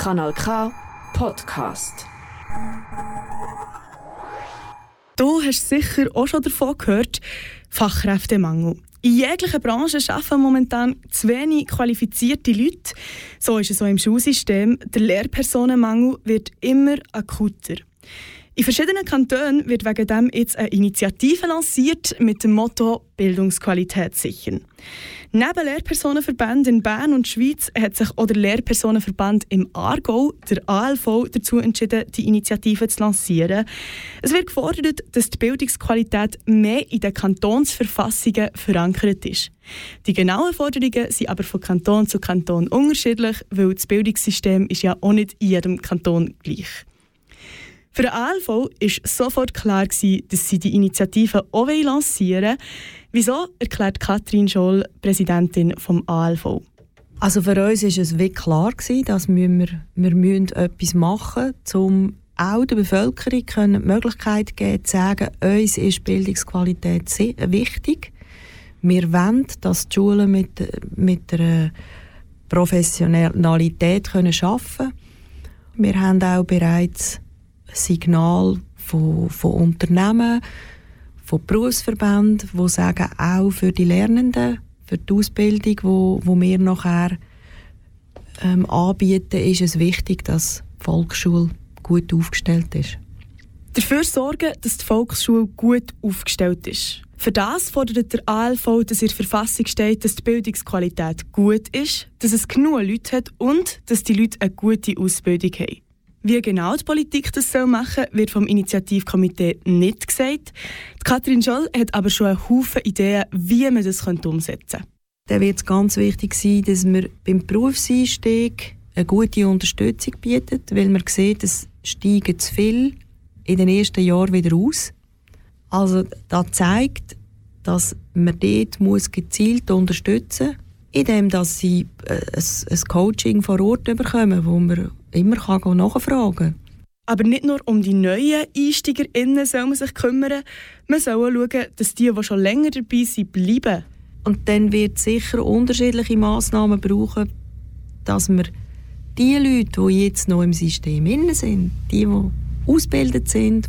Kanal K Podcast. Du hast sicher auch schon davon gehört, Fachkräftemangel. In jeglicher Branche arbeiten momentan zu wenig qualifizierte Leute. So ist es auch im Schulsystem. Der Lehrpersonenmangel wird immer akuter. In verschiedenen Kantonen wird wegen dem jetzt eine Initiative lanciert mit dem Motto Bildungsqualität sichern. Neben Lehrpersonenverbänden in Bern und Schweiz hat sich auch der Lehrpersonenverband im Aargau, der ALV, dazu entschieden, die Initiative zu lancieren. Es wird gefordert, dass die Bildungsqualität mehr in den Kantonsverfassungen verankert ist. Die genauen Forderungen sind aber von Kanton zu Kanton unterschiedlich, weil das Bildungssystem ist ja auch nicht in jedem Kanton gleich. Für den ALV war sofort klar, dass sie die Initiative auch lancieren wollen. Wieso, erklärt Katrin Scholl, Präsidentin vom ALV. Also für uns war es wirklich klar, dass wir, wir müssen etwas machen müssen, um auch der Bevölkerung die Möglichkeit geben, zu sagen, uns ist Bildungsqualität wichtig. Wir wollen, dass die Schulen mit, mit einer Professionalität können arbeiten können. Wir haben auch bereits Signal von, von Unternehmen, von Berufsverbänden, die sagen, auch für die Lernenden, für die Ausbildung, wo, wo wir nachher ähm, anbieten, ist es wichtig, dass die Volksschule gut aufgestellt ist. Dafür sorgen, dass die Volksschule gut aufgestellt ist. Für das fordert der ALV, dass in der Verfassung steht, dass die Bildungsqualität gut ist, dass es genug Leute hat und dass die Leute eine gute Ausbildung haben. Wie genau die Politik das soll machen soll, wird vom Initiativkomitee nicht gesagt. Die Katrin Scholl hat aber schon einen Haufen Ideen, wie man das umsetzen könnte. Dann wird es ganz wichtig sein, dass wir beim Berufseinstieg eine gute Unterstützung bieten, weil man sieht, es steigen zu viel in den ersten Jahren wieder aus. Also das zeigt, dass man dort muss gezielt unterstützen muss, indem dass sie äh, ein, Coaching vor Ort bekommen, wo man immer kann nachfragen kann. Aber nicht nur um die neuen EinsteigerInnen soll man sich kümmern, man soll auch schauen, dass die, die schon länger dabei sind, bleiben. Und dann wird es sicher unterschiedliche Massnahmen brauchen, dass wir die Leute, die jetzt noch im System sind, die, die ausgebildet sind,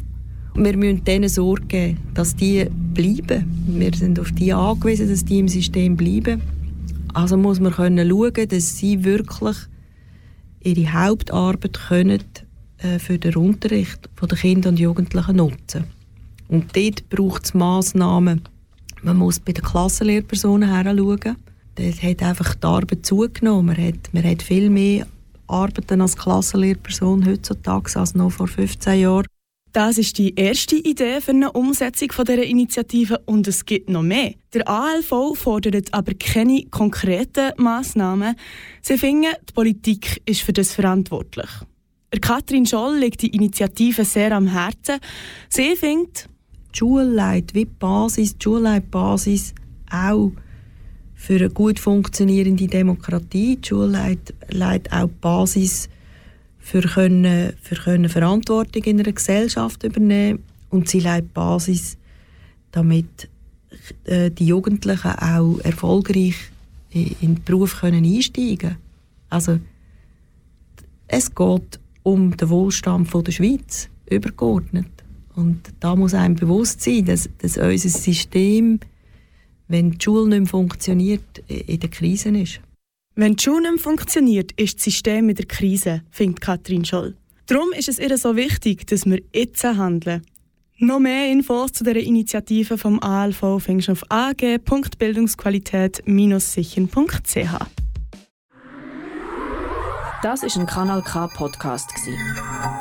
wir müssen denen Sorge geben, dass die bleiben. Wir sind auf die angewiesen, dass die im System bleiben. Also muss man können schauen, dass sie wirklich ihre Hauptarbeit können, äh, für den Unterricht der Kinder und Jugendlichen nutzen. Und dort braucht es Massnahmen. Man muss bei den Klassenlehrpersonen heranschauen. Dort hat einfach die Arbeit zugenommen. Man hat, man hat viel mehr Arbeiten als Klassenlehrperson heutzutage als noch vor 15 Jahren. Das ist die erste Idee für eine Umsetzung dieser Initiative und es gibt noch mehr. Der ALV fordert aber keine konkreten Massnahmen. Sie finden, die Politik ist für das verantwortlich. Katrin Scholl liegt die Initiative sehr am Herzen. Sie findet, die Schule leitet wie die Basis, die Schule leitet Basis auch für eine gut funktionierende Demokratie. Die Schule leitet auch die Basis für können, für können Verantwortung in einer Gesellschaft übernehmen. Und sie leitet Basis, damit äh, die Jugendlichen auch erfolgreich in, den Beruf können einsteigen. Also es geht um den Wohlstand von der Schweiz übergeordnet. Und da muss einem bewusst sein, dass, dass unser System, wenn die Schule nicht mehr funktioniert, in der Krise ist. Wenn die Schule nicht funktioniert, ist das System in der Krise, findet Katrin Scholl. Darum ist es ihr so wichtig, dass wir jetzt handeln. Noch mehr Infos zu dieser Initiative vom ALV findest du auf ag.bildungsqualität-sichern.ch. Das ist ein Kanal K Podcast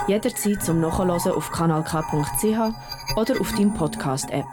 Jederzeit zum Nachhören auf kanalk.ch oder auf deinem Podcast App.